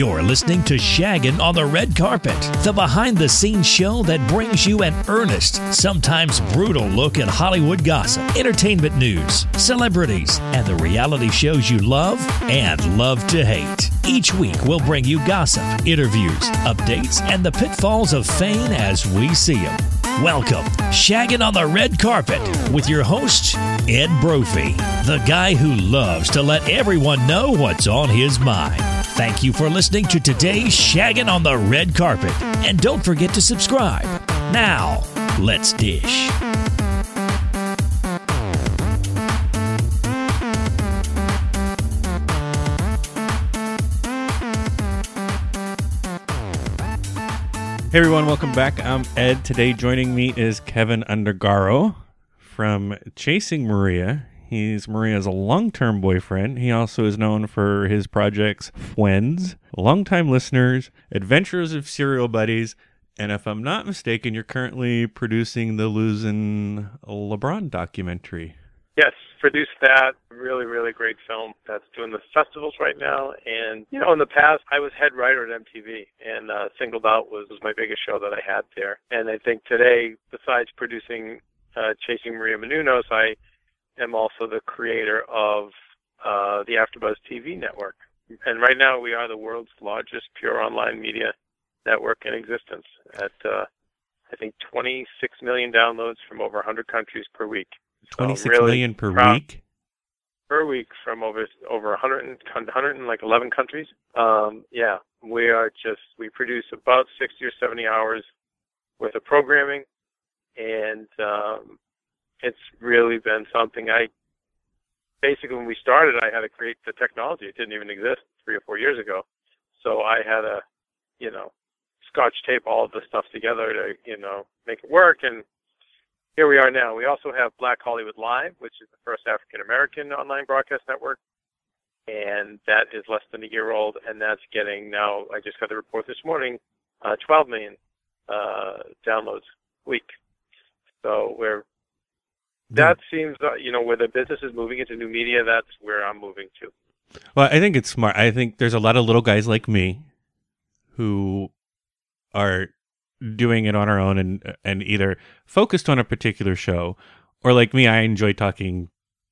You're listening to Shaggin' on the Red Carpet, the behind the scenes show that brings you an earnest, sometimes brutal look at Hollywood gossip, entertainment news, celebrities, and the reality shows you love and love to hate. Each week, we'll bring you gossip, interviews, updates, and the pitfalls of fame as we see them. Welcome, Shaggin' on the Red Carpet, with your host, Ed Brophy, the guy who loves to let everyone know what's on his mind. Thank you for listening to today's Shaggin' on the Red Carpet. And don't forget to subscribe. Now, let's dish. Hey everyone, welcome back. I'm Ed. Today joining me is Kevin Undergaro from Chasing Maria. He's Maria's long-term boyfriend. He also is known for his projects Friends, Longtime Listeners, Adventures of Serial Buddies, and if I'm not mistaken, you're currently producing the Losing LeBron documentary. Yes, produced that. Really, really great film that's doing the festivals right now. And, you know, in the past, I was head writer at MTV, and uh, Singled Out was, was my biggest show that I had there. And I think today, besides producing uh, Chasing Maria Menounos, I am also the creator of uh, the AfterBuzz TV network. And right now, we are the world's largest pure online media network in existence at, uh, I think, 26 million downloads from over 100 countries per week. So Twenty-six really million per proud- week. per week from over over 100 and 100 and like 11 countries. Um, yeah, we are just we produce about 60 or 70 hours worth of programming, and um, it's really been something. I basically when we started, I had to create the technology. It didn't even exist three or four years ago, so I had to, you know, scotch tape all of the stuff together to you know make it work and here we are now. We also have Black Hollywood Live, which is the first African American online broadcast network, and that is less than a year old, and that's getting now. I just got the report this morning, uh, 12 million uh, downloads a week. So we're that seems uh, you know where the business is moving into new media. That's where I'm moving to. Well, I think it's smart. I think there's a lot of little guys like me who are doing it on our own and and either focused on a particular show or like me, I enjoy talking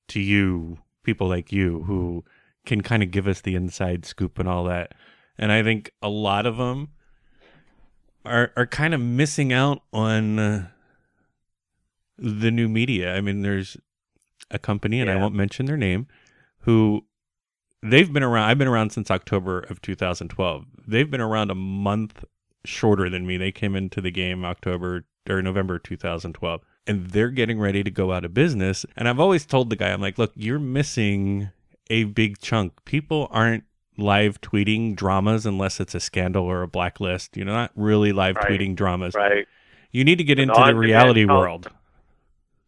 to you, people like you who can kind of give us the inside scoop and all that. And I think a lot of them are are kind of missing out on uh, the new media. I mean, there's a company, and I won't mention their name, who they've been around. I've been around since October of 2012. They've been around a month shorter than me. They came into the game October or November 2012, and they're getting ready to go out of business. And I've always told the guy, I'm like, look, you're missing a big chunk. People aren't live tweeting dramas unless it's a scandal or a blacklist. You're not really live Right. tweeting dramas. Right, You need to get into the reality world.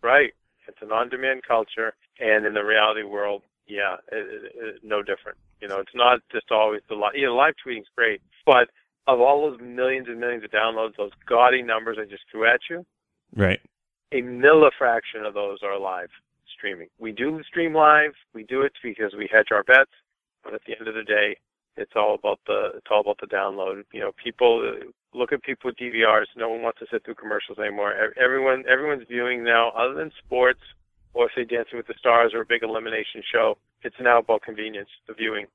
Right. It's an on-demand culture, and in the reality world, yeah, it, it, it, no different. You know, it's not just always the live. You know, live tweeting's great, but of all those millions and millions of downloads, those gaudy numbers I just threw at you, Right. a millifraction of those are live streaming. We do stream live. We do it because we hedge our bets, but at the end of the day, it's all about the it's all about the download. You know, people look at people with DVRs. No one wants to sit through commercials anymore. Everyone everyone's viewing now, other than sports or say Dancing with the Stars or a big elimination show. It's now about convenience, the viewing.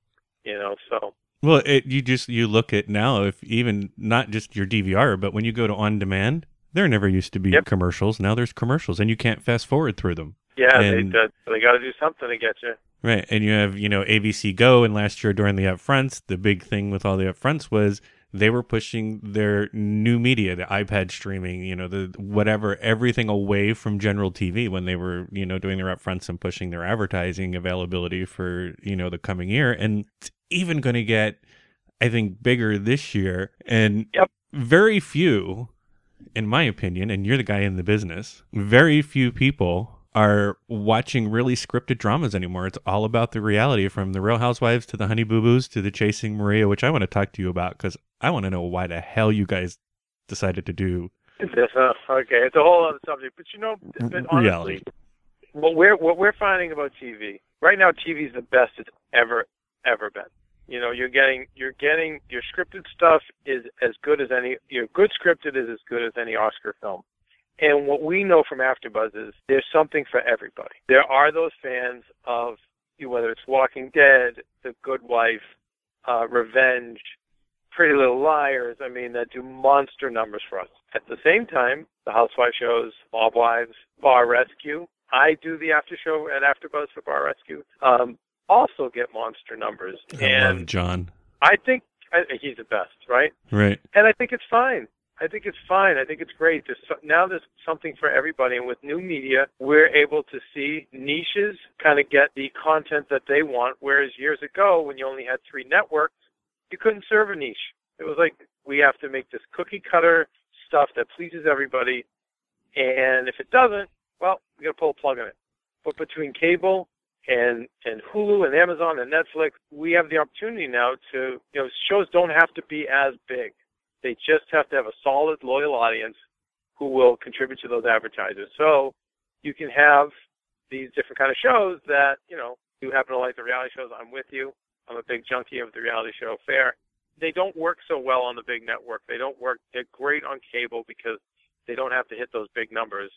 You know, so Well, it, you just you look at now if even not just your DVR, but when you go to on demand, there never used to be Yep. commercials. Now there's commercials, and you can't fast forward through them. Yeah, And- they they, got to do something to get you. Right. And you have, you know, ABC Go and last year during the upfronts, the big thing with all the upfronts was they were pushing their new media, the iPad streaming, you know, the whatever, everything away from general TV when they were, you know, doing their upfronts and pushing their advertising availability for, you know, the coming year. And it's even going to get, I think, bigger this year. And Yep. very few, in my opinion, and you're the guy in the business, very few people are watching really scripted dramas anymore. It's all about the reality from the Real Housewives to the Honey Boo Boos to the Chasing Maria, which I want to talk to you about because I want to know why the hell you guys decided to do It's, uh, okay, it's a whole other subject, but you know, but honestly, reality. what we're what we're finding about TV right now, TV is the best it's ever ever been. You know, you're getting you're getting your scripted stuff is as good as any your good scripted is as good as any Oscar film. And what we know from AfterBuzz is there's something for everybody. There are those fans of whether it's Walking Dead, The Good Wife, uh, Revenge, Pretty Little Liars. I mean, that do monster numbers for us. At the same time, the Housewife shows, Mob Wives, Bar Rescue. I do the after show at AfterBuzz for Bar Rescue. Um, also get monster numbers. I and love Jon. I think I, he's the best, right? Right. And I think it's fine. I think it's fine. I think it's great. There's so, now there's something for everybody, and with new media, we're able to see niches kind of get the content that they want. Whereas years ago, when you only had three networks, you couldn't serve a niche. It was like we have to make this cookie cutter stuff that pleases everybody, and if it doesn't, well, we got to pull a plug on it. But between cable and and Hulu and Amazon and Netflix, we have the opportunity now to you know shows don't have to be as big they just have to have a solid, loyal audience who will contribute to those advertisers. So you can have these different kind of shows that, you know, you happen to like the reality shows. I'm with you. I'm a big junkie of the reality show fair. They don't work so well on the big network. They don't work. They're great on cable because they don't have to hit those big numbers,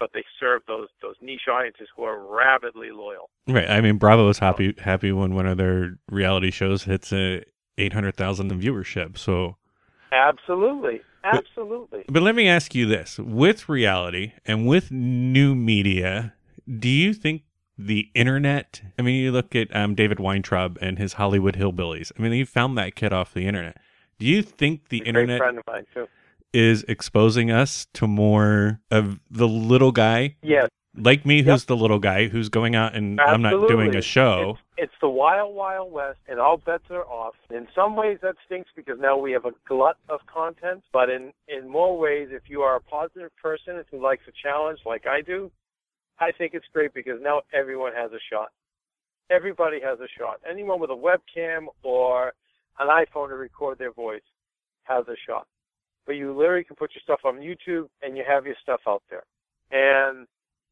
but they serve those those niche audiences who are rabidly loyal. Right. I mean, Bravo is happy happy when one of their reality shows hits a eight hundred thousand viewership. So Absolutely. Absolutely. But, but let me ask you this with reality and with new media, do you think the internet? I mean, you look at um, David Weintraub and his Hollywood Hillbillies. I mean, he found that kid off the internet. Do you think the internet is exposing us to more of the little guy Yes. Like me, Yep. who's the little guy who's going out and I'm not doing a show? It's, it's the wild, wild west, and all bets are off. In some ways, that stinks because now we have a glut of content. But in in more ways, if you are a positive person and who likes a challenge, like I do, I think it's great because now everyone has a shot. Everybody has a shot. Anyone with a webcam or an iPhone to record their voice has a shot. But you literally can put your stuff on YouTube and you have your stuff out there. And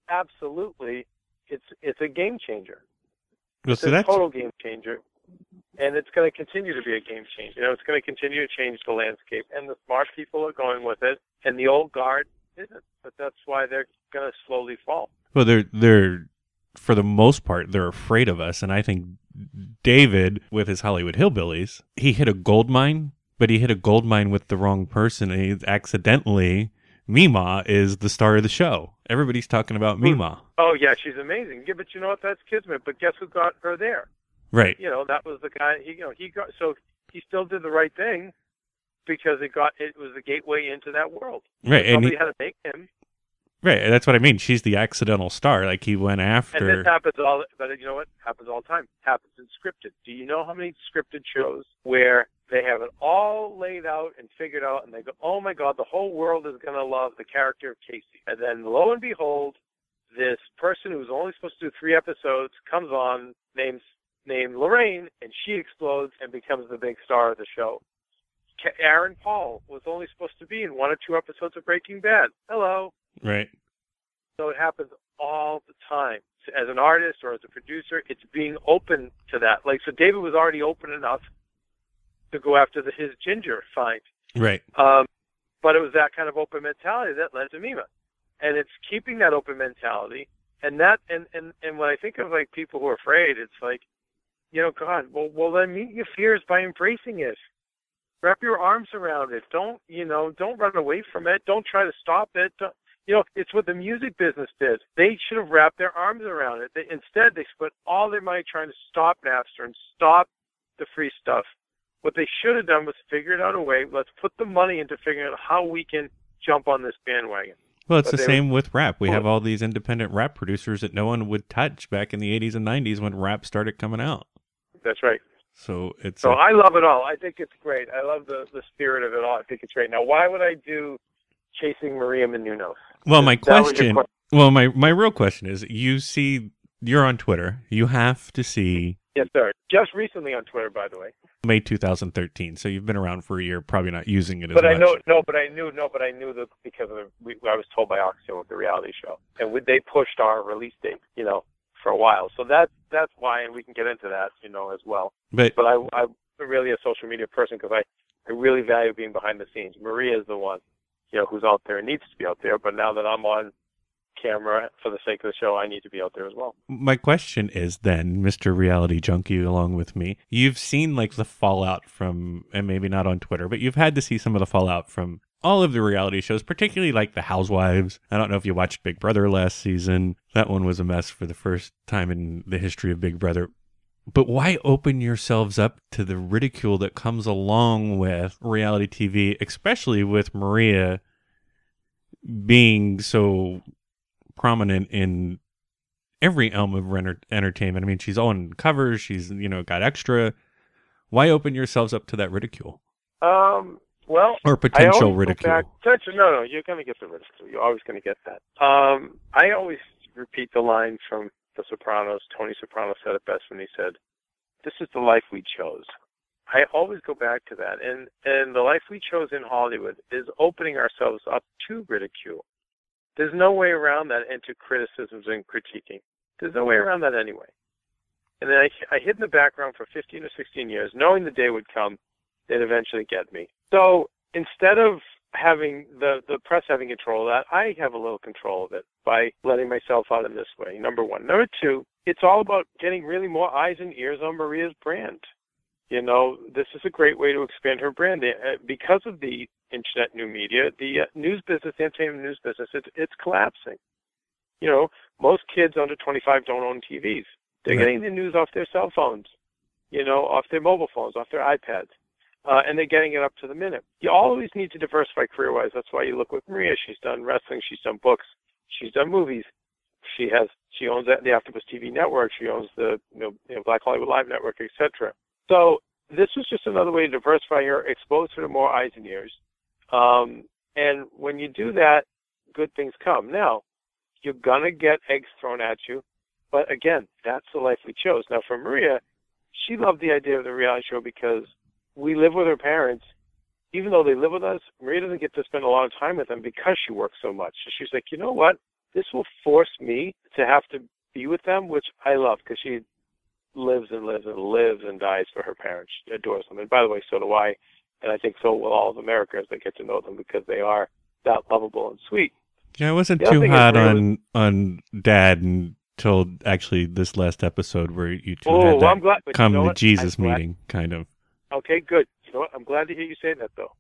absolutely, it's it's a game changer. Well, It's so a that's total game changer. And it's going to continue to be a game changer. You know, it's going to continue to change the landscape. And the smart people are going with it, and the old guard isn't. But that's why they're going to slowly fall. Well, they're they're for the most part they're afraid of us, and I think David with his Hollywood Hillbillies, he hit a gold mine, but he hit a gold mine with the wrong person. And he accidentally, Mema is the star of the show. Everybody's talking about Mema, Oh yeah, she's amazing. Yeah, but you know what? That's Kismet. But guess who got her there? right? You know, that was the guy. He, you know, he got so he still did the right thing because it got it was the gateway into that world. Right, and Somebody he, had to make him. right. That's what I mean. She's the accidental star. Like he went after. And this happens all, but you know what? Happens all the time. Happens in scripted. Do you know how many scripted shows where they have it all laid out and figured out, and they go, "Oh my God, the whole world is going to love the character of Casey," and then lo and behold, this person who's only supposed to do three episodes comes on, named named Lorraine, and she explodes and becomes the big star of the show. Aaron Paul was only supposed to be in one or two episodes of Breaking Bad. Hello. right. So it happens all the time. As an artist or as a producer, it's being open to that. Like, so David was already open enough to go after the, his ginger find. Right. Um, but it was that kind of open mentality that led to Mema. And it's keeping that open mentality. And that, and, and, and when I think of like people who are afraid, it's like, you know, God, well, well then meet your fears by embracing it. Wrap your arms around it. Don't, you know, don't run away from it. Don't try to stop it. Don't, you know, it's what the music business did. They should have wrapped their arms around it. They, instead, they spent all their money trying to stop Napster and stop the free stuff. What they should have done was figured out a way. Let's put the money into figuring out how we can jump on this bandwagon. Well, it's But the same with rap. We have all these independent rap producers that no one would touch back in the 80s and 90s when rap started coming out. That's right. So it's So a- I love it all. I think it's great. I love the the spirit of it all. I think it's great. Now, why would I do chasing Maria Menounos? well, my That was your question. question. Well, my my real question is: You see, you're on Twitter. You have to see Yes, sir. Just recently on Twitter, by the way. May 2013. So you've been around for a year, probably not using it as But I know no, but I knew no, but I knew that because of the, we, I was told by Oxygen with the reality show, and we, they pushed our release date, you know, for a while. So that that's why, and we can get into that, you know, as well. But But I I'm really a social media person because I I really value being behind the scenes. Maria is the one, you know, who's out there and needs to be out there. But now that I'm on camera for the sake of the show, I need to be out there as well. my question is then, Mr. Reality Junkie, along with me, you've seen like the fallout from, and maybe not on Twitter, but you've had to see some of the fallout from all of the reality shows, particularly like the Housewives. I don't know if you watched Big Brother last season. That one was a mess for the first time in the history of Big Brother. But why open yourselves up to the ridicule that comes along with reality TV, especially with Maria being so prominent in every elm of enter- entertainment. I mean, she's on covers, she's you know got extra. Why open yourselves up to that ridicule Um, well, or potential ridicule? Back, Attention, no, no, you're going to get the ridicule. You're always going to get that. Um, I always repeat the line from The Sopranos. Tony Soprano said it best when he said, "This is the life we chose." I always go back to that, and and the life we chose in Hollywood is opening ourselves up to ridicule. There's no way around that, and to criticisms and critiquing. There's no way around that anyway. And then I, I hid in the background for 15 or 16 years, knowing the day would come they'd eventually get me. So instead of having the the press having control of that, I have a little control of it by letting myself out in this way. Number one. Number two, it's all about getting really more eyes and ears on Maria's brand. You know, this is a great way to expand her brand Uh, because of the internet new media. The uh, news business, the entertainment news business, it's it's collapsing. You know, most kids under 25 don't own TVs. They're Right. getting the news off their cell phones. You know, off their mobile phones, off their iPads uh, and they're getting it up to the minute. You always need to diversify career-wise. That's why you look with Maria. She's done wrestling. She's done books. She's done movies. She has. She owns the AfterBuzz TV network. She owns the you know, you know Black Hollywood Live network, etc. So this was just another way to diversify her, expose her to more eyes and ears. Um, and when you do that, good things come. Now, you're gonna get eggs thrown at you, but again, that's the life we chose. Now, for Maria, she loved the idea of the reality show because we live with her parents. Even though they live with us, Maria doesn't get to spend a lot of time with them because she works so much. So she's like, you know what? This will force me to have to be with them, which I love because she lives and lives and lives and dies for her parents. She adores them. And by the way, so do I. And I think so will all of America as they get to know them because they are that lovable and sweet. Yeah, I wasn't too hot really- on on Dad until actually this last episode where you two Oh, had well, that I'm glad. Come you know to what? Jesus I'm glad- meeting, kind of. Okay, good. You know what? I'm glad to hear you say that, though.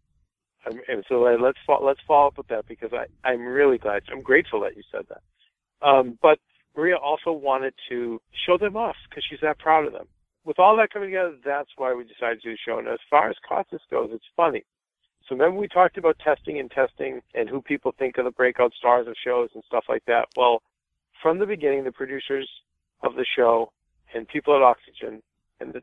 I'm, and so uh, let's let's follow up with that because I I'm really glad. I'm grateful that you said that. Um, but Maria also wanted to show them off because she's that proud of them. With all that coming together, that's why we decided to do the show. And as far as Costas goes, it's funny. So remember we talked about testing and testing and who people think are the breakout stars of shows and stuff like that. Well, from the beginning, the producers of the show and people at Oxygen and the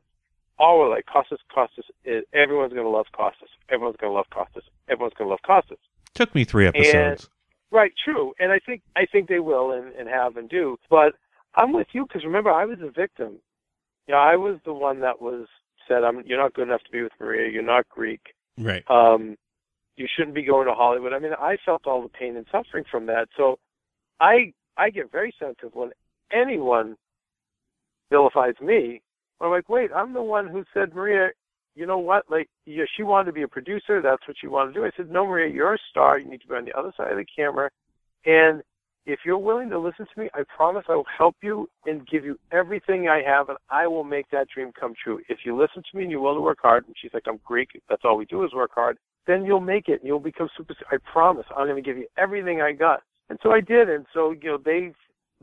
all were like Costas, Costas is eh, everyone's gonna love Costas. Everyone's gonna love Costas. Everyone's gonna love Costas. Took me three episodes. Right, true. And I think I think they will and, and have and do. But I'm with you because remember I was a victim. Yeah, I was the one that was said, "I'm you're not good enough to be with Maria. You're not Greek. right. Um, you shouldn't be going to Hollywood." I mean, I felt all the pain and suffering from that. So I I get very sensitive when anyone vilifies me. I'm like, wait, I'm the one who said, Maria, you know what? Like, yeah, she wanted to be a producer. That's what she wanted to do. I said, no, Maria, you're a star. You need to be on the other side of the camera. And if you're willing to listen to me, I promise I will help you and give you everything I have, and I will make that dream come true. If you listen to me and you're willing to work hard, and she's like, I'm Greek. That's all we do is work hard. Then you'll make it, and you'll become super. I promise. I'm going to give you everything I got. And so I did. And so you know, they,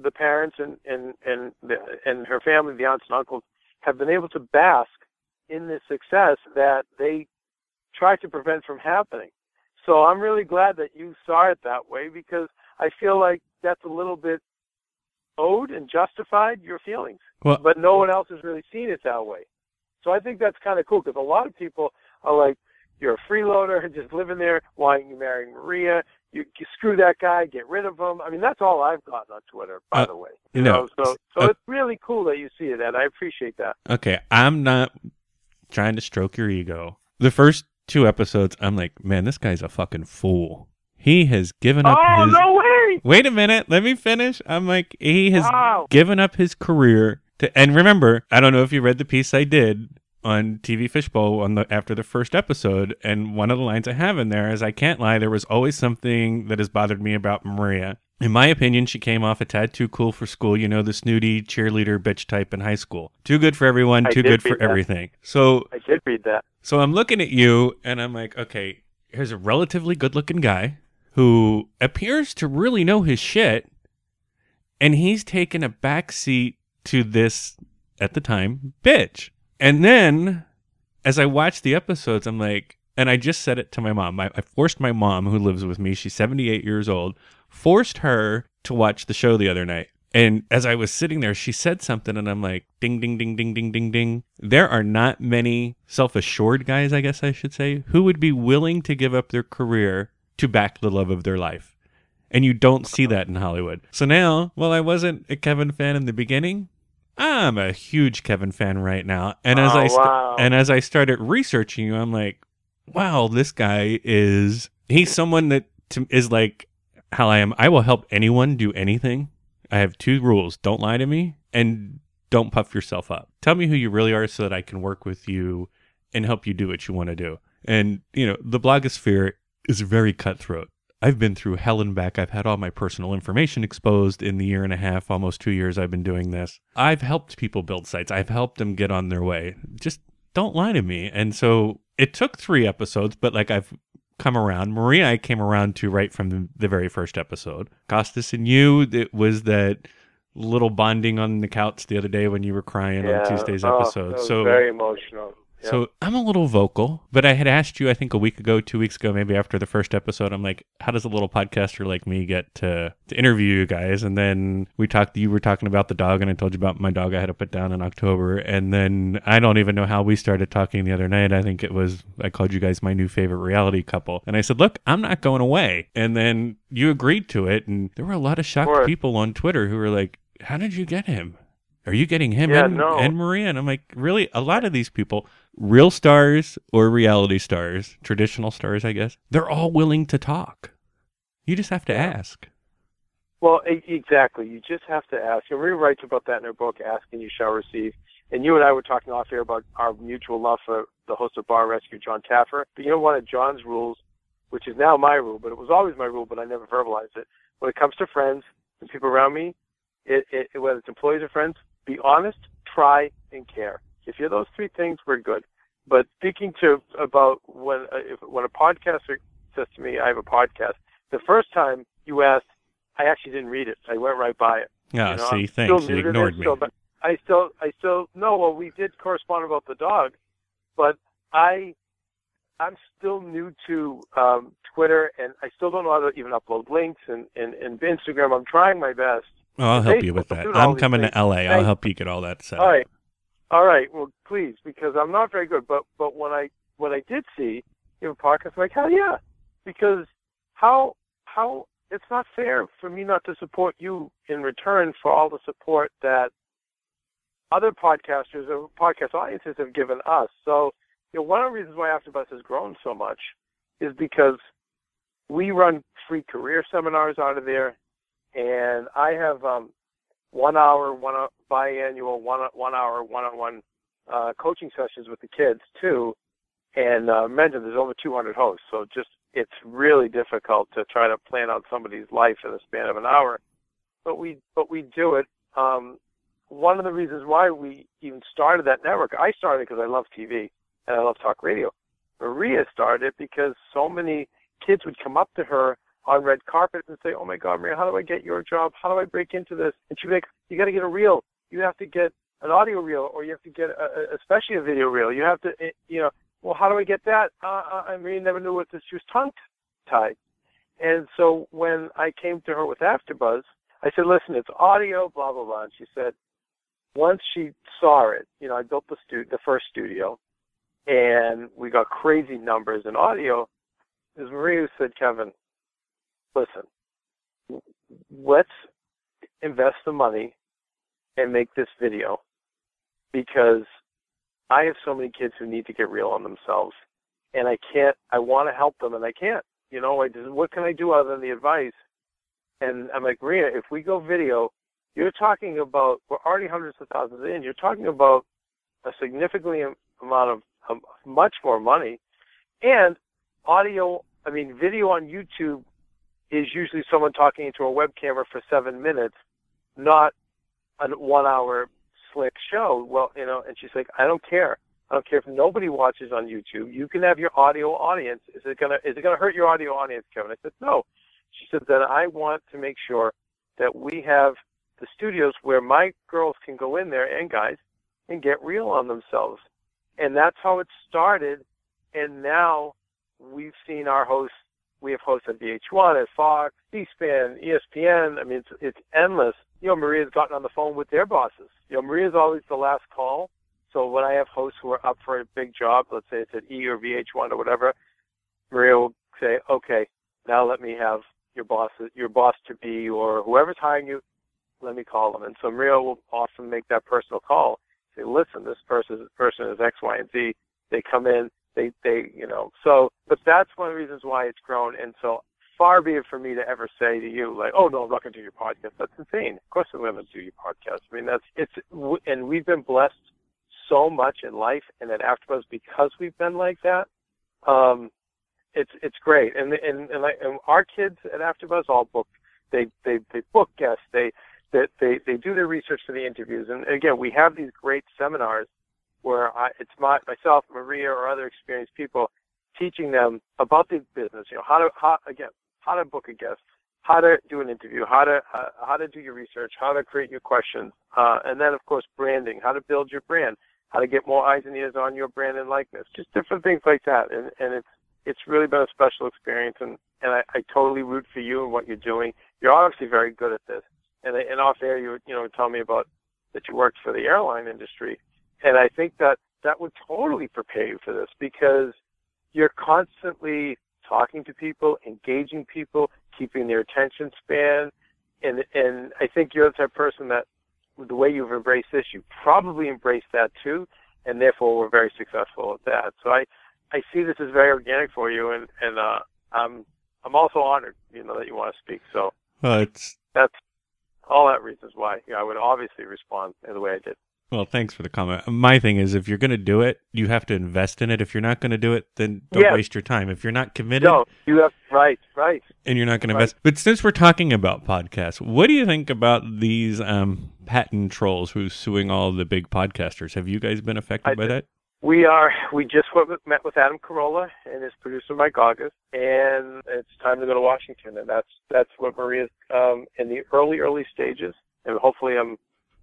the parents and and and the, and her family, the aunts and uncles, have been able to bask in this success that they tried to prevent from happening. So I'm really glad that you saw it that way because I feel like that's a little bit owed and justified your feelings. Well- but no one else has really seen it that way. So I think that's kind of cool because a lot of people are like, you're a freeloader, and just living there, wanting you marrying Maria. You, you screw that guy, get rid of him. I mean, that's all I've gotten on Twitter, by Uh, the way. you know, so so uh, it's really cool that you see it, and I appreciate that. Okay, I'm not trying to stroke your ego. The first two episodes, I'm like, man, this guy's a fucking fool. He has given up Oh his no way! Wait a minute, let me finish. I'm like, he has Wow. given up his career to, and remember, I don't know if you read the piece I did on TV Fishbowl on the after the first episode, and one of the lines I have in there is, "I can't lie, there was always something that has bothered me about Maria." In my opinion, she came off a tad too cool for school. You know, the snooty cheerleader bitch type in high school. Too good for everyone, I too good for that. everything. So I did read that. so I'm looking at you and I'm like, okay, here's a relatively good looking guy who appears to really know his shit. And he's taken a backseat to this, at the time, bitch. And then as I watch the episodes, I'm like, and I just said it to my mom. I, I forced my mom, who lives with me, she's 78 years old, forced her to watch the show the other night. And as I was sitting there, she said something, and I'm like, ding, ding, ding, ding, ding, ding, ding. There are not many self assured guys, I guess I should say, who would be willing to give up their career to back the love of their life. And you don't see that in Hollywood. So now, while I wasn't a Kevin fan in the beginning, I'm a huge Kevin fan right now. And as Oh, I st- wow. and as I started researching you, I'm like, wow, this guy is he's someone that to, is like how I am. I will help anyone do anything. I have two rules: don't lie to me, and don't puff yourself up. Tell me who you really are, so that I can work with you and help you do what you want to do. And you know, the blogosphere is very cutthroat. I've been through hell and back. I've had all my personal information exposed in the year and a half, almost two years I've been doing this. I've helped people build sites. I've helped them get on their way. Just don't lie to me. And so it took three episodes, but like I've come around. Maria, I came around to right from the, the very first episode. Costas and you, it was that little bonding on the couch the other day when you were crying on Tuesday's Oh, episode. so very emotional. Yeah. so I'm a little vocal, but I had asked you, I think a week ago, two weeks ago, maybe after the first episode, I'm like, how does a little podcaster like me get to, to interview you guys? And then we talked, you were talking about the dog, and I told you about my dog I had to put down in October. And then I don't even know how we started talking the other night. I think it was, I called you guys my new favorite reality couple. And I said, look, I'm not going away. And then you agreed to it. And there were a lot of shocked people on Twitter who were like, how did you get him? Are you getting him Yeah, and, no. and Maria? And I'm like, really? A lot of these people, real stars or reality stars, traditional stars, I guess, they're all willing to talk. You just have to Yeah. ask. Well, exactly. You just have to ask. And Maria writes about that in her book, Ask and You Shall Receive. And you and I were talking off air about our mutual love for the host of Bar Rescue, Jon Taffer. But you know, one of Jon's rules, which is now my rule, but it was always my rule, but I never verbalized it. When it comes to friends and people around me, it, it, whether it's employees or friends, be honest, try, and care. If you're those three things, we're good. But speaking to about when uh, if, when a podcaster says to me, "I have a podcast," the first time you asked, I actually didn't read it. I went right by it. Yeah, You know, see, I'm thanks. still You ignored me. so- but I still, I still, no. Well, we did correspond about the dog, but I, I'm still new to um, Twitter, and I still don't know how to even upload links and, and, and Instagram. I'm trying my best. I'll help you with that. I'm coming to LA. I'll help you get all that set. All right, all right. Well, please, because I'm not very good. But but when I when I did see, you have a podcast, I'm like hell yeah, because how how it's not fair for me not to support you in return for all the support that other podcasters or podcast audiences have given us. So, you know, one of the reasons why AfterBuzz has grown so much is because we run free career seminars out of there, and I have um, one hour, one hou- biannual, one one hour, one-on-one uh, coaching sessions with the kids too. And uh, mentioned there's over 200 hosts, so just it's really difficult to try to plan out somebody's life in the span of an hour. But we but we do it. Um, one of the reasons why we even started that network, I started because I love TV and I love talk radio. Maria started because so many kids would come up to her on red carpet and say, "Oh my God, Maria, how do I get your job? How do I break into this?" And she'd be like, "You got to get a reel. You have to get an audio reel, or you have to get, a, a, especially a video reel. You have to, eh, you know, well, how do I get that? Uh, uh, I Maria never knew what this. She was tongue tied. And so when I came to her with AfterBuzz, I said, "Listen, it's audio, blah blah blah." And she said, once she saw it, you know, I built the stu- the first studio, and we got crazy numbers in audio. It was Maria said, "Kevin, listen, let's invest the money and make this video because I have so many kids who need to get real on themselves, and I can't. I want to help them, and I can't. You know, I just, what can I do other than the advice? And I'm like, Maria, if we go video, you're talking about we're already hundreds of thousands in. You're talking about a significantly amount of um, much more money, and audio. I mean, video on YouTube is usually someone talking into a web camera for seven minutes, not a one-hour slick show. Well, you know, and she's like, I don't care. I don't care if nobody watches on YouTube. You can have your audio audience. Is it gonna is it gonna hurt your audio audience, Kevin? I said no. She said that I want to make sure that we have the studios where my girls can go in there and guys and get real on themselves. And that's how it started. And now we've seen our hosts. We have hosts at VH1, at Fox, C-SPAN, ESPN. I mean, it's, it's endless. You know, Maria's gotten on the phone with their bosses. You know, Maria's always the last call. So when I have hosts who are up for a big job, let's say it's at E or VH1 or whatever, Maria will say, "Okay, now let me have your boss, your boss to be, or whoever's hiring you, let me call them." And so Maria will often make that personal call. Say, "Listen, this person, person is X, Y, and Z." They come in, they, they, you know. So, but that's one of the reasons why it's grown. And so, far be it for me to ever say to you, like, "Oh no, I'm not going to do your podcast." That's insane. Of course, I'm going to do your podcast. I mean, that's it's, and we've been blessed so much in life and at AfterBuzz because we've been like that. Um, it's it's great, and and and, like, and our kids at AfterBuzz all book. They they they book guests. They that they, they do their research for the interviews. And again, we have these great seminars where I, it's my, myself, Maria, or other experienced people teaching them about the business. You know, how to how again how to book a guest, how to do an interview, how to uh, how to do your research, how to create your questions, uh, and then of course branding, how to build your brand, how to get more eyes and ears on your brand and likeness, just different things like that. And and it's it's really been a special experience, and and I, I totally root for you and what you're doing. You're obviously very good at this. And and off air, you you know tell me about that you worked for the airline industry, and I think that that would totally prepare you for this because you're constantly talking to people, engaging people, keeping their attention span, and and I think you're the type of person that the way you've embraced this, you probably embraced that too, and therefore we're very successful at that. So I, I see this as very organic for you, and and uh, I'm I'm also honored, you know, that you want to speak. So well, it's that's all that reasons why you know, I would obviously respond in the way I did. Well, thanks for the comment. My thing is, if you're going to do it, you have to invest in it. If you're not going to do it, then don't waste your time. If you're not committed, No, you have right, right. and you're not going to Right. invest. But since we're talking about podcasts, what do you think about these um, patent trolls who's suing all the big podcasters? Have you guys been affected I by did. that? We are. We just with, met with Adam Carolla and his producer Mike August, and it's time to go to Washington. And that's that's what Maria's um, in the early early stages. And hopefully, I'm.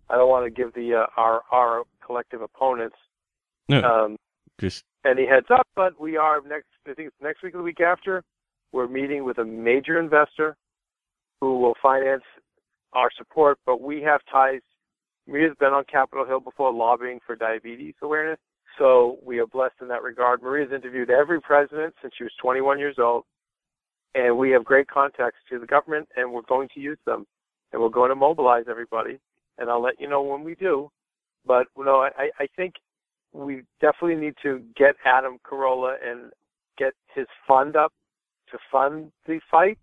I don't want to give the uh, our our collective opponents No, um, just any heads up, but we are next. I think it's next week or the week after. We're meeting with a major investor who will finance our support. But we have ties. Maria's been on Capitol Hill before lobbying for diabetes awareness, so we are blessed in that regard. Maria's interviewed every president since she was 21 years old, and we have great contacts to the government, and we're going to use them, and we're going to mobilize everybody. And I'll let you know when we do. But you know, I, I think we definitely need to get Adam Carolla and get his fund up to fund the fight.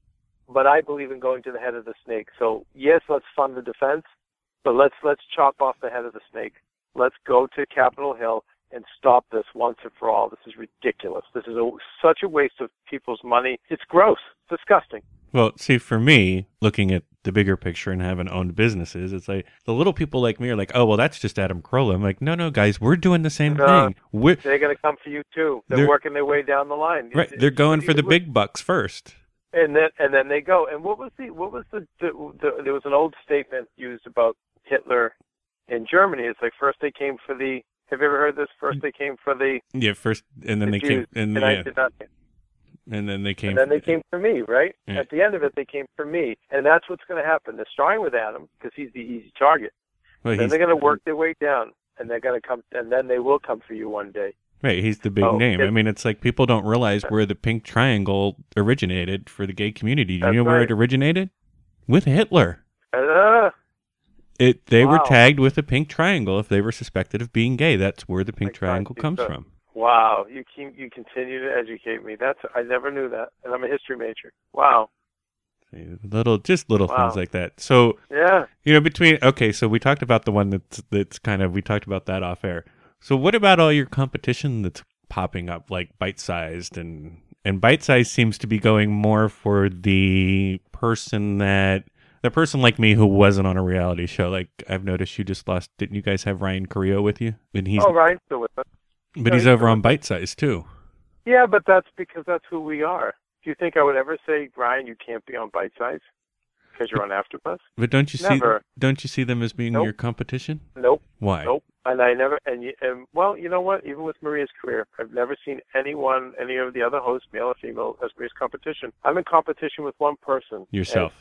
But I believe in going to the head of the snake. So yes, let's fund the defense, but let's let's chop off the head of the snake. Let's go to Capitol Hill and stop this once and for all. This is ridiculous. This is a, such a waste of people's money. It's gross. It's disgusting. well, see, for me, looking at the bigger picture and having owned businesses, it's like the little people like me are like, oh, well, that's just Adam Carolla. I'm like, no, no, guys, we're doing the same No. thing. We're They're going to come for you too. They're, They're- working their way down the line. right. It's- They're going for the big bucks first. and then and then they go. And what was the what was the, the, the there was an old statement used about Hitler in Germany. It's like first they came for the. Have you ever heard this? First mm. they came for the, Yeah, first, and then the they came, Jews, and, and I yeah, did not. And then they came, And then they came for me, right? Yeah. At the end of it, they came for me, and that's what's going to happen. They're starting with Adam because he's the easy target. well, then they're going to work their way down, and they're going to come, and then they will come for you one day. right. He's the big Oh, name. I mean, it's like people don't realize where the pink triangle originated for the gay community. Do you know where right. it originated? With Hitler. Uh, It they were tagged with a pink triangle if they were suspected of being gay. That's where the pink triangle comes suck. from. Wow, you keep, you continue to educate me. That's I never knew that, and I'm a history major. Wow. Little, just little Wow. things like that. So Yeah. you know, between okay, so we talked about the one that's that's kind of we talked about that off air. So what about all your competition that's popping up, like bite sized and and bite size seems to be going more for the person that the person like me who wasn't on a reality show. Like I've noticed you just lost. Didn't you guys have Ryan Carrillo with you? And he's oh, Ryan's still with us. But he's over on bite size too. Yeah, but that's because that's who we are. Do you think I would ever say, Ryan, you can't be on Bite Size because you're on AfterBuzz? But don't you see? Never. Don't you see them as being Nope. your competition? Nope. Why? Nope. And I never, and, you- and well, you know what? Even with Maria's career, I've never seen anyone, any of the other hosts, male or female, as Maria's competition. I'm in competition with one person. Yourself.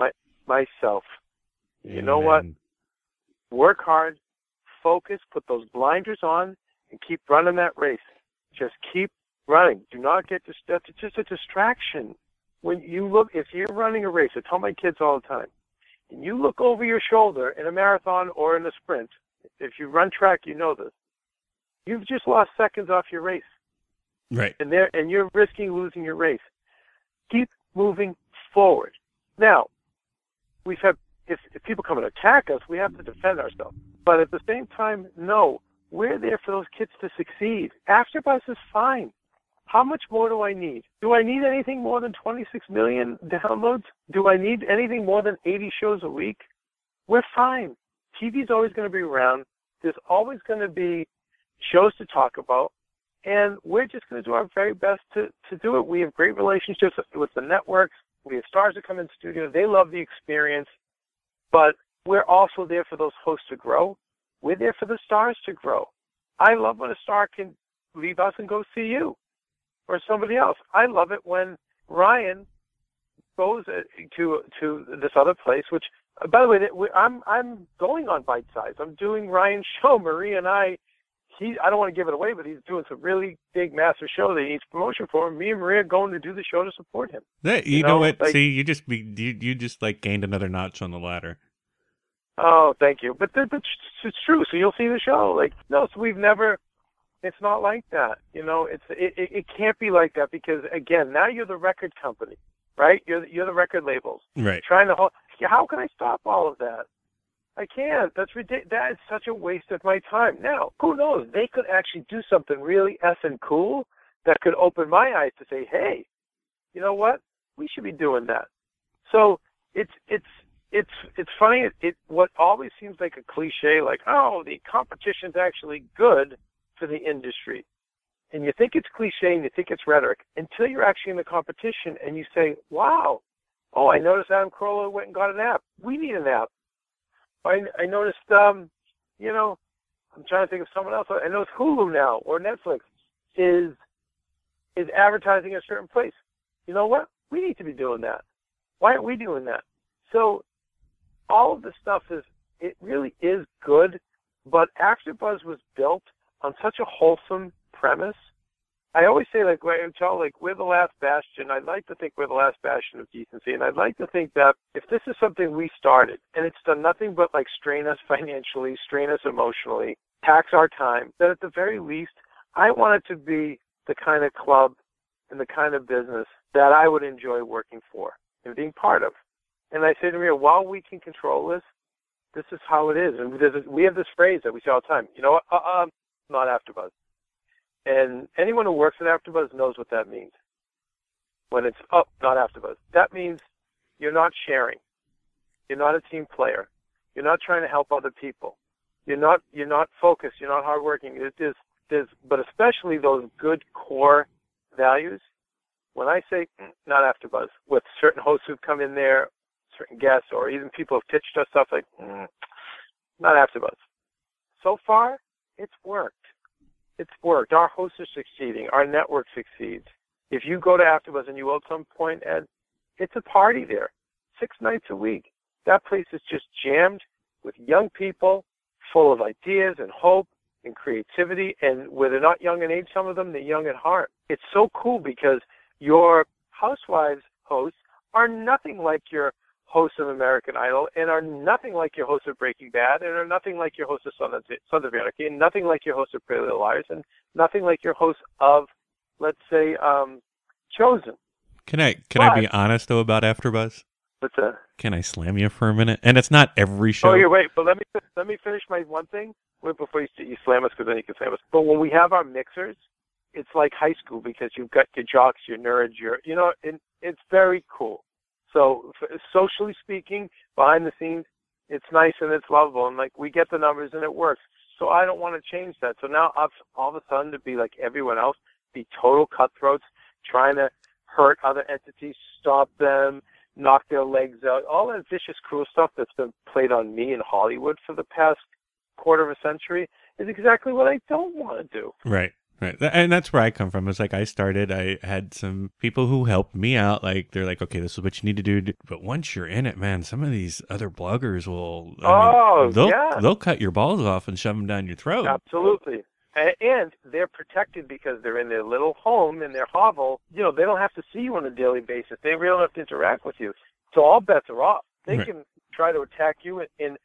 and myself. You know what? Work hard, focus, put those blinders on, and keep running that race. Just keep running. Do not get dis- that's just a distraction. When you look, if you're running a race, I tell my kids all the time, and you look over your shoulder in a marathon or in a sprint, if you run track, you know this. You've just lost seconds off your race, Right. and there, and you're risking losing your race. Keep moving forward. Now, we've had if, if people come and attack us, we have to defend ourselves. But at the same time, no, we're there for those kids to succeed. AfterBuzz is fine. How much more do I need? Do I need anything more than 26 million downloads? Do I need anything more than 80 shows a week? We're fine. TV's always going to be around. There's always going to be shows to talk about. And we're just going to do our very best to, to do it. We have great relationships with the networks. We have stars that come in studio. They love the experience. But we're also there for those hosts to grow. We're there for the stars to grow. I love when a star can leave us and go see you or somebody else. I love it when Ryan goes uh, to to this other place. Which, uh, by the way, that we- I'm I'm going on bite size. I'm doing Ryan's show. Marie and I. He, I don't want to give it away, but he's doing some really big, massive show that he needs promotion for. Me and Maria are going to do the show to support him. That you, You know, know, what? like- See, you just be you, you just like gained another notch on the ladder. Oh, thank you. But th- but it's, it's true. So you'll see the show. Like no, so we've never. It's not like that. You know, it's it, it, it can't be like that because again, now you're the record company, right? You're the, you're the record labels Right. trying to. hold How can I stop all of that? I can't. That's ridiculous. That is such a waste of my time. Now, who knows? They could actually do something really effing cool that could open my eyes to say, hey, you know what? We should be doing that. So it's it's it's it's funny. It, it what always seems like a cliche, like oh, the competition's actually good for the industry, and you think it's cliche and you think it's rhetoric until you're actually in the competition and you say, wow, oh, I noticed Adam Carolla went and got an app. We need an app. I I noticed, um, you know, I'm trying to think of someone else. I noticed Hulu now or Netflix is is advertising a certain place. You know what? We need to be doing that. Why aren't we doing that? So all of this stuff is it really is good, but AfterBuzz was built on such a wholesome premise. I always say like I tell like we're the last bastion. I'd like to think we're the last bastion of decency, and I'd like to think that if this is something we started and it's done nothing but like strain us financially, strain us emotionally, tax our time, that at the very least, I want it to be the kind of club and the kind of business that I would enjoy working for and being part of. And I say to Maria, while we can control this, this is how it is. And we have this phrase that we say all the time. You know what? Uh, um, not AfterBuzz. And anyone who works at AfterBuzz knows what that means. When it's oh, not AfterBuzz, that means you're not sharing. You're not a team player. You're not trying to help other people. You're not you're not focused. You're not hardworking. It is there's but especially those good core values. When I say mm, not AfterBuzz, with certain hosts who've come in there, certain guests, or even people have pitched us stuff like mm, not AfterBuzz. So far, it's worked it's worked. Our hosts are succeeding. Our network succeeds. If you go to AfterBuzz and you will at some point, Ed, it's a party there, six nights a week. That place is just jammed with young people, full of ideas and hope and creativity. And where they're not young in age, some of them they're young at heart. It's so cool because your housewives hosts are nothing like your hosts of American Idol and are nothing like your hosts of Breaking Bad and are nothing like your hosts of Sons of, Anarchy and nothing like your hosts of Pretty Little Liars and nothing like your hosts of, let's say, um, Chosen. Can I can I be honest though about AfterBuzz? What's that? Can I slam you for a minute? And it's not every show. Oh, yeah, wait, but let me let me finish my one thing wait before you, you slam us, because then you can slam us. But when we have our mixers, it's like high school because you've got your jocks, your nerds, your you know, and it's very cool. So socially speaking, behind the scenes, it's nice and it's lovable, and like we get the numbers and it works. So I don't want to change that. So now I've, all of a sudden to be like everyone else, be total cutthroats, trying to hurt other entities, stop them, knock their legs out, all that vicious, cruel stuff that's been played on me in Hollywood for the past quarter of a century is exactly what I don't want to do. Right. Right. And that's where I come from. It's like I started, I had some people who helped me out. Like, they're like, okay, this is what you need to do. But once you're in it, man, some of these other bloggers will, I oh, mean, they'll, yeah. they'll cut your balls off and shove them down your throat. Absolutely. And they're protected because they're in their little home, in their hovel. You know, they don't have to see you on a daily basis. They really don't have to interact with you. So all bets are off. They Right. can try to attack you in, in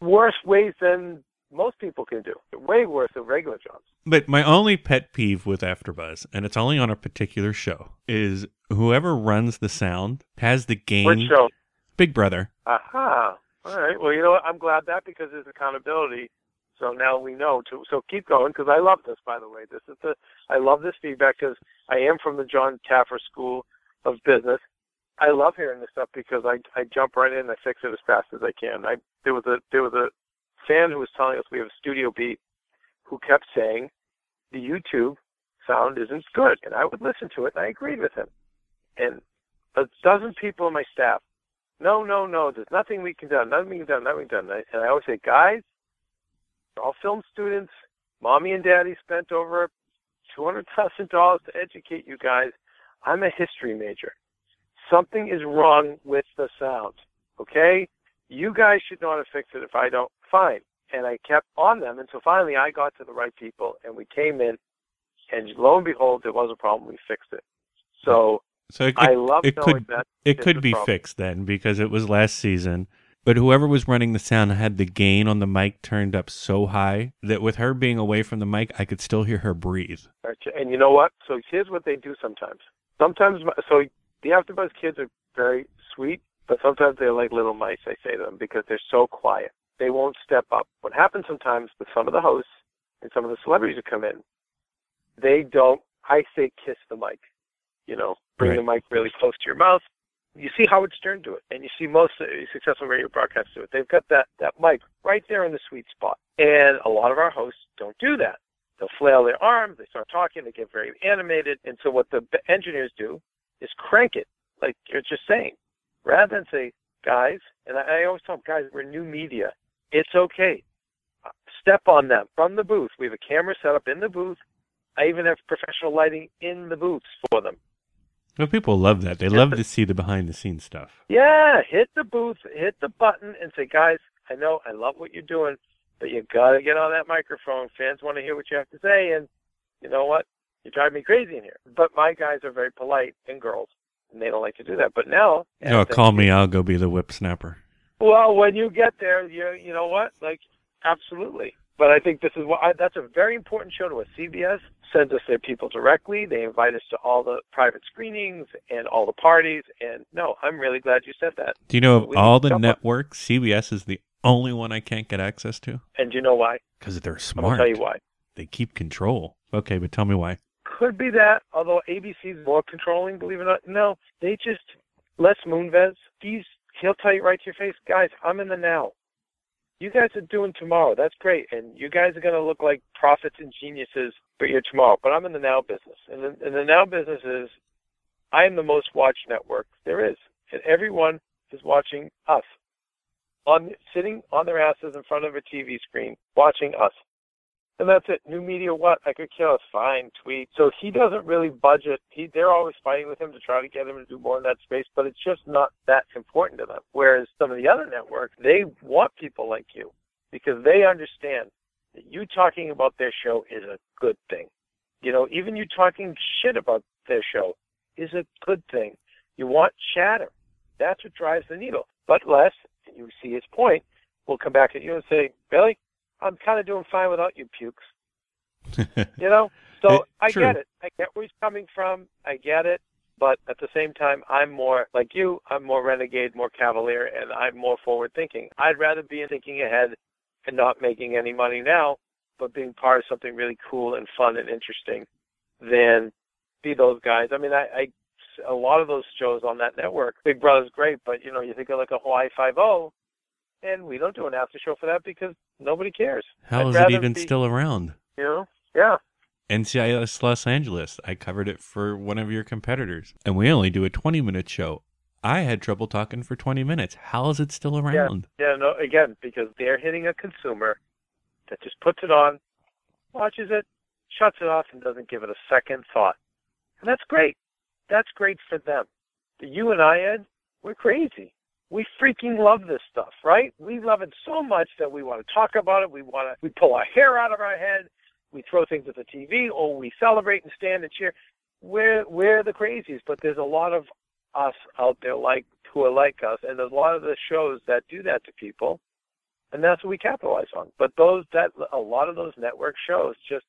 worse ways than most people can do. Way worse than regular jobs. But my only pet peeve with AfterBuzz, and it's only on a particular show, is whoever runs the sound has the gain. Which show? Big Brother. Aha. All right. Well, you know what? I'm glad that because there's accountability. So now we know to. So keep going because I love this. By the way, this is the. I love this feedback because I am from the Jon Taffer School of Business. I love hearing this stuff because I I jump right in and I fix it as fast as I can. I there was a there was a fan who was telling us we have a studio beat who kept saying the YouTube sound isn't good, and I would listen to it and I agreed with him. And a dozen people on my staff no, no, no. There's nothing we can do. Nothing we can do. Nothing we can do. And I, always say, guys, we're all film students. Mommy and Daddy spent over two hundred thousand dollars to educate you guys. I'm a history major. Something is wrong with the sound. Okay, you guys should know how to fix it. If I don't, fine. And I kept on them until finally I got to the right people, and we came in, and lo and behold, there was a problem. We fixed it. So So it, I love it could that. it could be problem. fixed then because it was last season. But whoever was running the sound had the gain on the mic turned up so high that with her being away from the mic, I could still hear her breathe. And you know what? So here's what they do sometimes. Sometimes, so the AfterBuzz kids are very sweet, but sometimes they're like little mice. I say to them because they're so quiet. They won't step up. What happens sometimes with some of the hosts and some of the celebrities who come in, they don't. I say kiss the mic. You know, bring the mic really close to your mouth. You see Howard Stern do it, and you see most successful radio broadcasters do it. They've got that that mic right there in the sweet spot, and a lot of our hosts don't do that. They'll flail their arms, they start talking, they get very animated, and so what the engineers do is crank it, like you're just saying, rather than say, guys, and I, I always tell them, guys, we're new media. It's okay. Step on them from the booth. We have a camera set up in the booth. I even have professional lighting in the booths for them. But people love that. They Yeah, love but- to see the behind the scenes stuff. Yeah, hit the booth, hit the button, and say, guys, I know, I love what you're doing, but you got to get on that microphone. Fans want to hear what you have to say, and you know what? You drive me crazy in here. But my guys are very polite, and girls, and they don't like to do that. But now, Oh, call me. I'll go be the whip snapper. Well, when you get there, you you know what? Like, absolutely. But I think this is what I, that's a very important show to us. CBS sends us their people directly. They invite us to all the private screenings and all the parties. And no, I'm really glad you said that. Do you know of We all the someone- networks, CBS is the only one I can't get access to? And do you know why? Because they're smart. I'll tell you why. They keep control. Okay, but tell me why. Could be that, although ABC's more controlling, believe it or not. No, they just Les Moonves. He's he'll tell you right to your face, guys. I'm in the now. You guys are doing tomorrow. That's great, and you guys are going to look like prophets and geniuses, but you're tomorrow. But I'm in the now business, and the, and the now business is I am the most watched network there is, and everyone is watching us, on sitting on their asses in front of a TV screen watching us. And that's it. New media, what? I could kill us. Fine, tweet. So he doesn't really budget. He, they're always fighting with him to try to get him to do more in that space, but it's just not that important to them. Whereas some of the other networks, they want people like you because they understand that you talking about their show is a good thing. You know, even you talking shit about their show is a good thing. You want chatter. That's what drives the needle. But Les, you see his point, will come back at you and say, Billy, I'm kind of doing fine without you pukes. You know? So Eh, I true. get it. I get where he's coming from. I get it. But at the same time, I'm more like you. I'm more renegade, more cavalier, and I'm more forward thinking. I'd rather be thinking ahead and not making any money now, but being part of something really cool and fun and interesting than be those guys. I mean, I, I a lot of those shows on that network. Big Brother's great, but you know, you think of like a Hawaii Five O, and we don't do an after show for that because nobody cares. How I'd is it even be- still around? You know? Yeah. NCIS Los Angeles. I covered it for one of your competitors, and we only do a 20 minute show. I had trouble talking for 20 minutes. How is it still around? Yeah, Yeah, no, again, because they're hitting a consumer that just puts it on, watches it, shuts it off, and doesn't give it a second thought. And that's great. That's great for them. But you and I, Ed, we're crazy. We freaking love this stuff, right? We love it so much that we want to talk about it. We want to, we pull our hair out of our head. We throw things at the TV, or we celebrate and stand and cheer. We're we're the crazies, but there's a lot of us out there like who are like us, and there's a lot of the shows that do that to people, and that's what we capitalize on. But those that a lot of those network shows just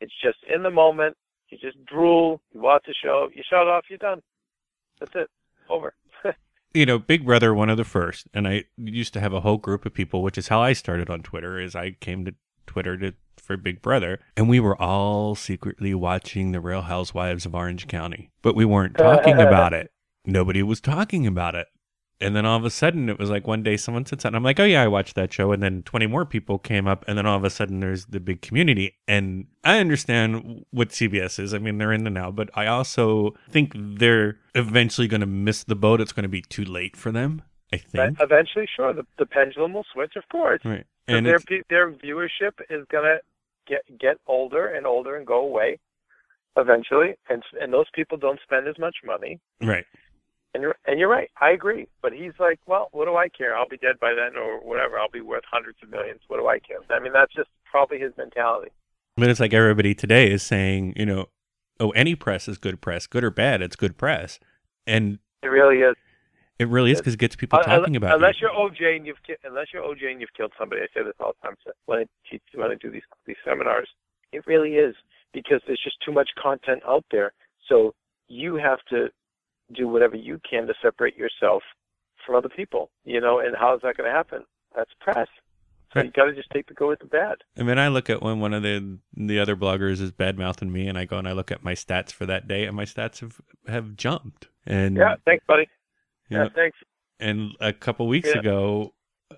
it's just in the moment. You just drool, you watch the show, you shut off, you're done. That's it. Over. You know, Big Brother, one of the first, and I used to have a whole group of people, which is how I started on Twitter. Is I came to Twitter to for Big Brother, and we were all secretly watching the Real Housewives of Orange County, but we weren't talking about it. Nobody was talking about it. And then all of a sudden, it was like one day someone said something. I'm like, oh, yeah, I watched that show. And then 20 more people came up. And then all of a sudden, there's the big community. And I understand what CBS is. I mean, they're in the now, but I also think they're eventually going to miss the boat. It's going to be too late for them, I think. Eventually, sure, the, the pendulum will switch, of course. Right. And their their viewership is gonna get get older and older and go away eventually, and and those people don't spend as much money. right. And you're and you're right. I agree. But he's like, well, what do I care? I'll be dead by then, or whatever. I'll be worth hundreds of millions. What do I care? I mean, that's just probably his mentality. But it's like everybody today is saying, you know, oh, any press is good press, good or bad, it's good press. And It really is. it really is because it gets people Un- talking about unless you. you're OJ and you've ki- unless you're OJ and you've killed somebody. I say this all the time so when I teach when I do these these seminars. It really is because there's just too much content out there. So you have to do whatever you can to separate yourself from other people. You know, and how is that going to happen? That's press. So Right. you got to just take the good with the bad. I mean, I look at when one of the the other bloggers is bad mouthing me, and I go and I look at my stats for that day, and my stats have have jumped. And Yeah, thanks, buddy. Yeah, know, thanks. and a couple weeks Yeah. ago,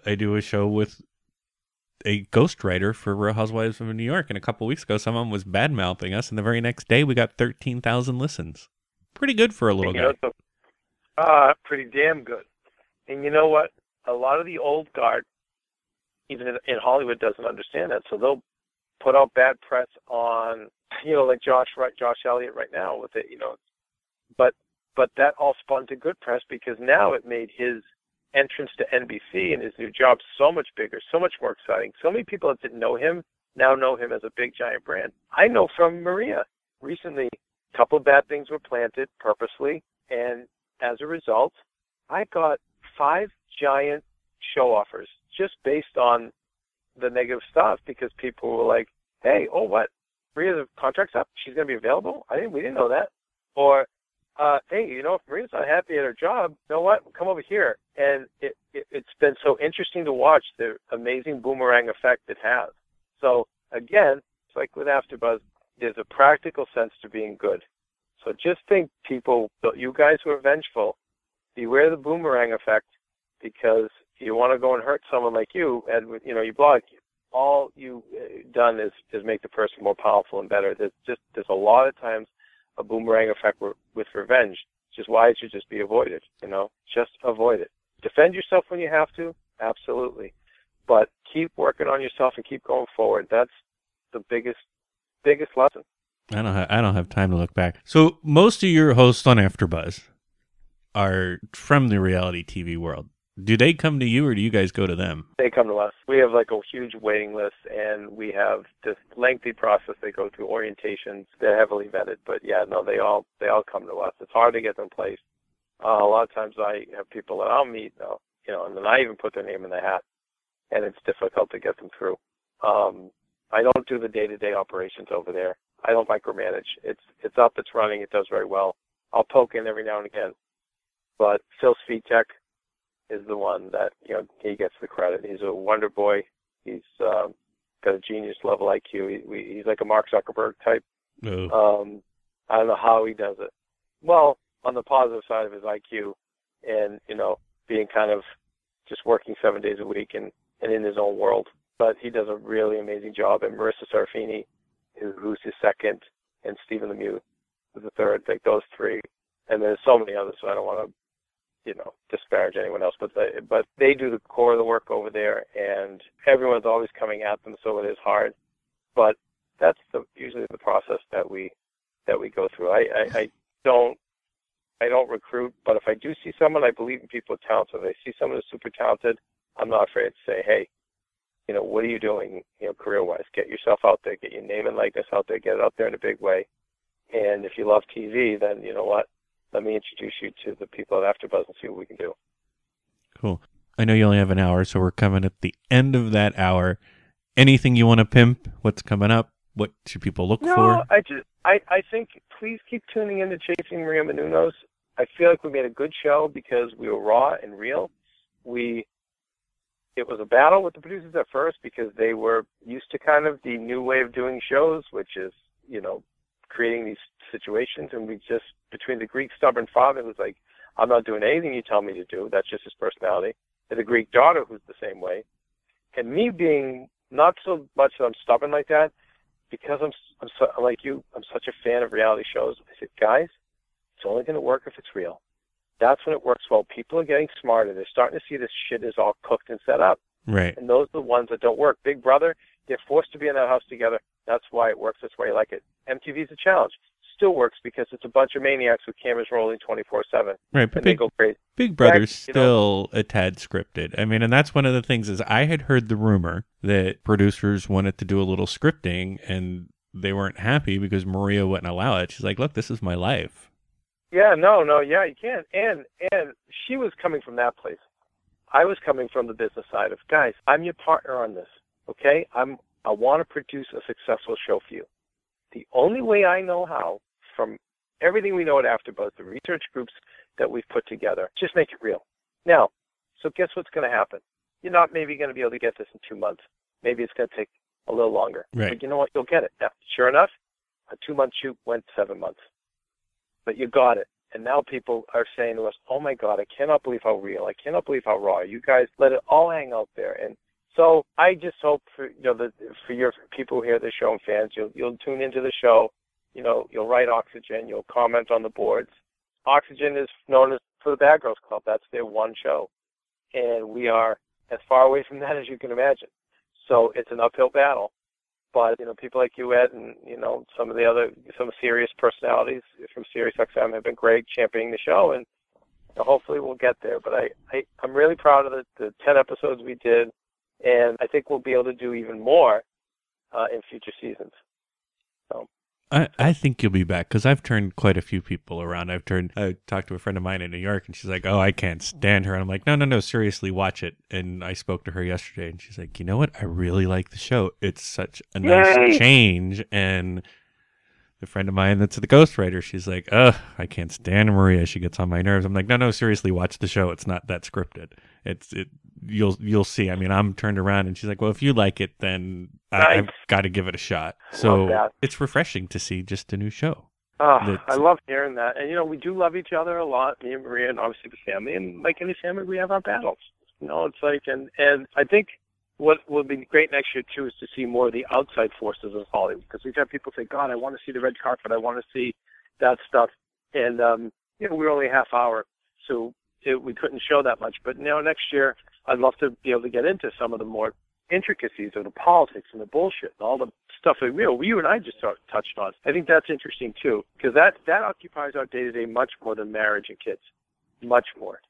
I do a show with a ghostwriter for Real Housewives of New York, and a couple weeks ago, someone was bad mouthing us, and the very next day, we got thirteen thousand listens. Pretty good for a little you guy. know, so, uh, pretty damn good. And you know what? A lot of the old guard, even in, in Hollywood, doesn't understand that. So they'll put out bad press on, you know, like Josh, right, Josh Elliott right now with it, you know. But but that all spun to good press because now it made his entrance to NBC and his new job so much bigger, so much more exciting. So many people that didn't know him now know him as a big giant brand. I know from Maria recently couple bad things were planted purposely and as a result I got five giant show offers just based on the negative stuff because people were like, Hey, oh what? Maria's contract's up, she's gonna be available? I didn't we didn't know that. Or uh, hey, you know, if Maria's not happy at her job, you know what? Come over here. And it, it, it's been so interesting to watch the amazing boomerang effect it has. So again, it's like with AfterBuzz, there's a practical sense to being good. So just think, people, you guys who are vengeful, beware the boomerang effect because you want to go and hurt someone like you, and you know you blog. All you uh, done is is make the person more powerful and better. There's just there's a lot of times a boomerang effect with, with revenge, which is why it should just be avoided. You know, just avoid it. Defend yourself when you have to, absolutely, but keep working on yourself and keep going forward. That's the biggest biggest lesson. I don't ha- I don't have time to look back. So most of your hosts on AfterBuzz are from the reality TV world. Do they come to you or do you guys go to them? They come to us. We have like a huge waiting list, and we have this lengthy process they go through orientations. They're heavily vetted, but yeah, no, they all they all come to us. It's hard to get them placed. Uh, a lot of times, I have people that I'll meet, you know, and then I even put their name in the hat, and it's difficult to get them through. Um, I don't do the day-to-day operations over there. I don't micromanage. It's it's up, it's running, it does very well. I'll poke in every now and again. But Phil Svitek is the one that you know he gets the credit. He's a wonder boy. He's um, got a genius level IQ. He, we, he's like a Mark Zuckerberg type. Oh. Um, I don't know how he does it. Well, on the positive side of his IQ, and you know, being kind of just working seven days a week and, and in his own world. But he does a really amazing job. And Marissa Serafini, who, who's his second, and Stephen Lemieux is the third. Like those three, and there's so many others. So I don't want to, you know, disparage anyone else. But they, but they do the core of the work over there, and everyone's always coming at them, so it is hard. But that's the, usually the process that we that we go through. I, I, I don't I don't recruit, but if I do see someone, I believe in people. So if I see someone who's super talented, I'm not afraid to say, hey, you know, what are you doing, you know, career-wise? Get yourself out there, get your name and likeness out there, get it out there in a big way. And if you love TV, then you know what? Let me introduce you to the people at AfterBuzz and see what we can do. Cool. I know you only have an hour, so we're coming at the end of that hour. Anything you want to pimp? What's coming up? What should people look no, for? I just I, I think please keep tuning in to Chasing Maria Menounos. I feel like we made a good show because we were raw and real. We it was a battle with the producers at first because they were used to kind of the new way of doing shows, which is, you know, creating these situations and we just between the Greek stubborn father who's like, I'm not doing anything you tell me to do, that's just his personality, and the Greek daughter who's the same way. And me being not so much that I'm stubborn like that, because I'm I'm so, like you, I'm such a fan of reality shows. I said, guys, it's only going to work if it's real. That's when it works well. People are getting smarter. They're starting to see this shit is all cooked and set up. Right. And those are the ones that don't work. Big Brother, they're forced to be in that house together. That's why it works. That's why you like it. MTV's a challenge. Still works because it's a bunch of maniacs with cameras rolling 24 7. Right. But Big. Big Brother's you know- still a tad scripted. I mean, and that's one of the things is I had heard the rumor that producers wanted to do a little scripting and they weren't happy because Maria wouldn't allow it. She's like, look, this is my life. Yeah, no, no, yeah, you can. And and she was coming from that place. I was coming from the business side of guys. I'm your partner on this. Okay, I'm. I want to produce a successful show for you. The only way I know how, from everything we know at AfterBuzz, the research groups that we've put together, just make it real. Now, so guess what's going to happen? You're not maybe going to be able to get this in two months. Maybe it's going to take a little longer. Right. But you know what? You'll get it. Now, sure enough, a two-month shoot went seven months but you got it. And now people are saying to us, "Oh my God, I cannot believe how real! I cannot believe how raw! You guys let it all hang out there." And so I just hope for you know that for your people who hear the show and fans, you'll you'll tune into the show. You know, you'll write Oxygen, you'll comment on the boards. Oxygen is known as for the Bad Girls Club. That's their one show, and we are as far away from that as you can imagine. So it's an uphill battle. But you know, people like you, Ed, and you know some of the other some serious personalities from Sirius XM have been great championing the show, and you know, hopefully we'll get there. But I, I I'm really proud of the, the ten episodes we did, and I think we'll be able to do even more uh, in future seasons. I, I think you'll be back because I've turned quite a few people around. I've turned, I talked to a friend of mine in New York and she's like, Oh, I can't stand her. And I'm like, No, no, no, seriously, watch it. And I spoke to her yesterday and she's like, You know what? I really like the show. It's such a nice Yay! change. And the friend of mine that's the ghostwriter, she's like, Ugh, I can't stand Maria. She gets on my nerves. I'm like, No, no, seriously, watch the show. It's not that scripted. It's, it, you'll, you'll see. I mean, I'm turned around and she's like, Well, if you like it, then I. I've got to give it a shot. So it's refreshing to see just a new show. Oh, That's- I love hearing that. And you know, we do love each other a lot, me and Maria, and obviously the family. And like any family, we have our battles. You know, it's like, and and I think what will be great next year too is to see more of the outside forces of Hollywood because we've had people say, "God, I want to see the red carpet. I want to see that stuff." And um, you know, we're only half hour, so it, we couldn't show that much. But now next year, I'd love to be able to get into some of the more intricacies of the politics and the bullshit and all the stuff that you know, you and I just tou- touched on. I think that's interesting too because that that occupies our day to day much more than marriage and kids, much more.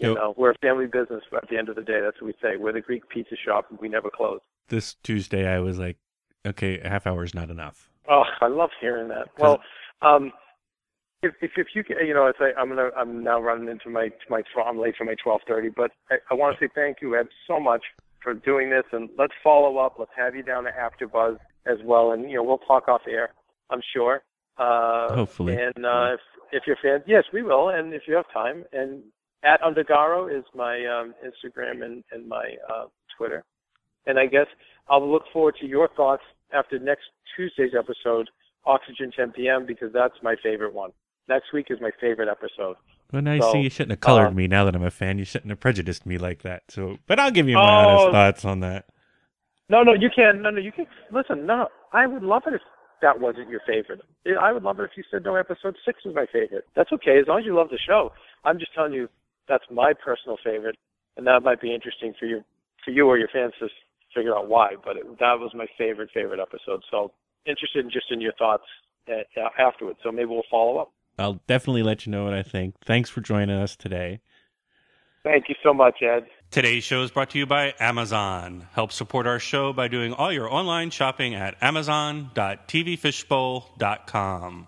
You Yep. know, we're a family business. At the end of the day, that's what we say. We're the Greek pizza shop, and we never close. This Tuesday, I was like, okay, a half hour is not enough. Oh, I love hearing that. Well, um, if if, if you can, you know, it's like I'm gonna I'm now running into my my I'm late for my 12:30, but I, I want to say thank you, Ed, so much for doing this, and let's follow up. Let's have you down to AfterBuzz as well, and you know we'll talk off air, I'm sure. Uh, Hopefully. And uh, if, if you're fans, yes, we will. And if you have time, and at Undergaro is my um, Instagram and, and my uh, Twitter. And I guess I'll look forward to your thoughts after next Tuesday's episode, Oxygen 10 p.m., because that's my favorite one. Next week is my favorite episode. Well, now you So, see, you shouldn't have colored uh, me. Now that I'm a fan, you shouldn't have prejudiced me like that. So, but I'll give you my Oh. honest thoughts on that. No, no, you can't. No, no, you can. Listen, no, I would love it if that wasn't your favorite. I would love it if you said no. Episode six is my favorite. That's okay as long as you love the show. I'm just telling you that's my personal favorite, and that might be interesting for you, for you or your fans to figure out why. But it, that was my favorite favorite episode. So interested in just in your thoughts uh, afterwards. So maybe we'll follow up. I'll definitely let you know what I think. Thanks for joining us today. Thank you so much, Ed. Today's show is brought to you by Amazon. Help support our show by doing all your online shopping at amazon.tvfishbowl.com.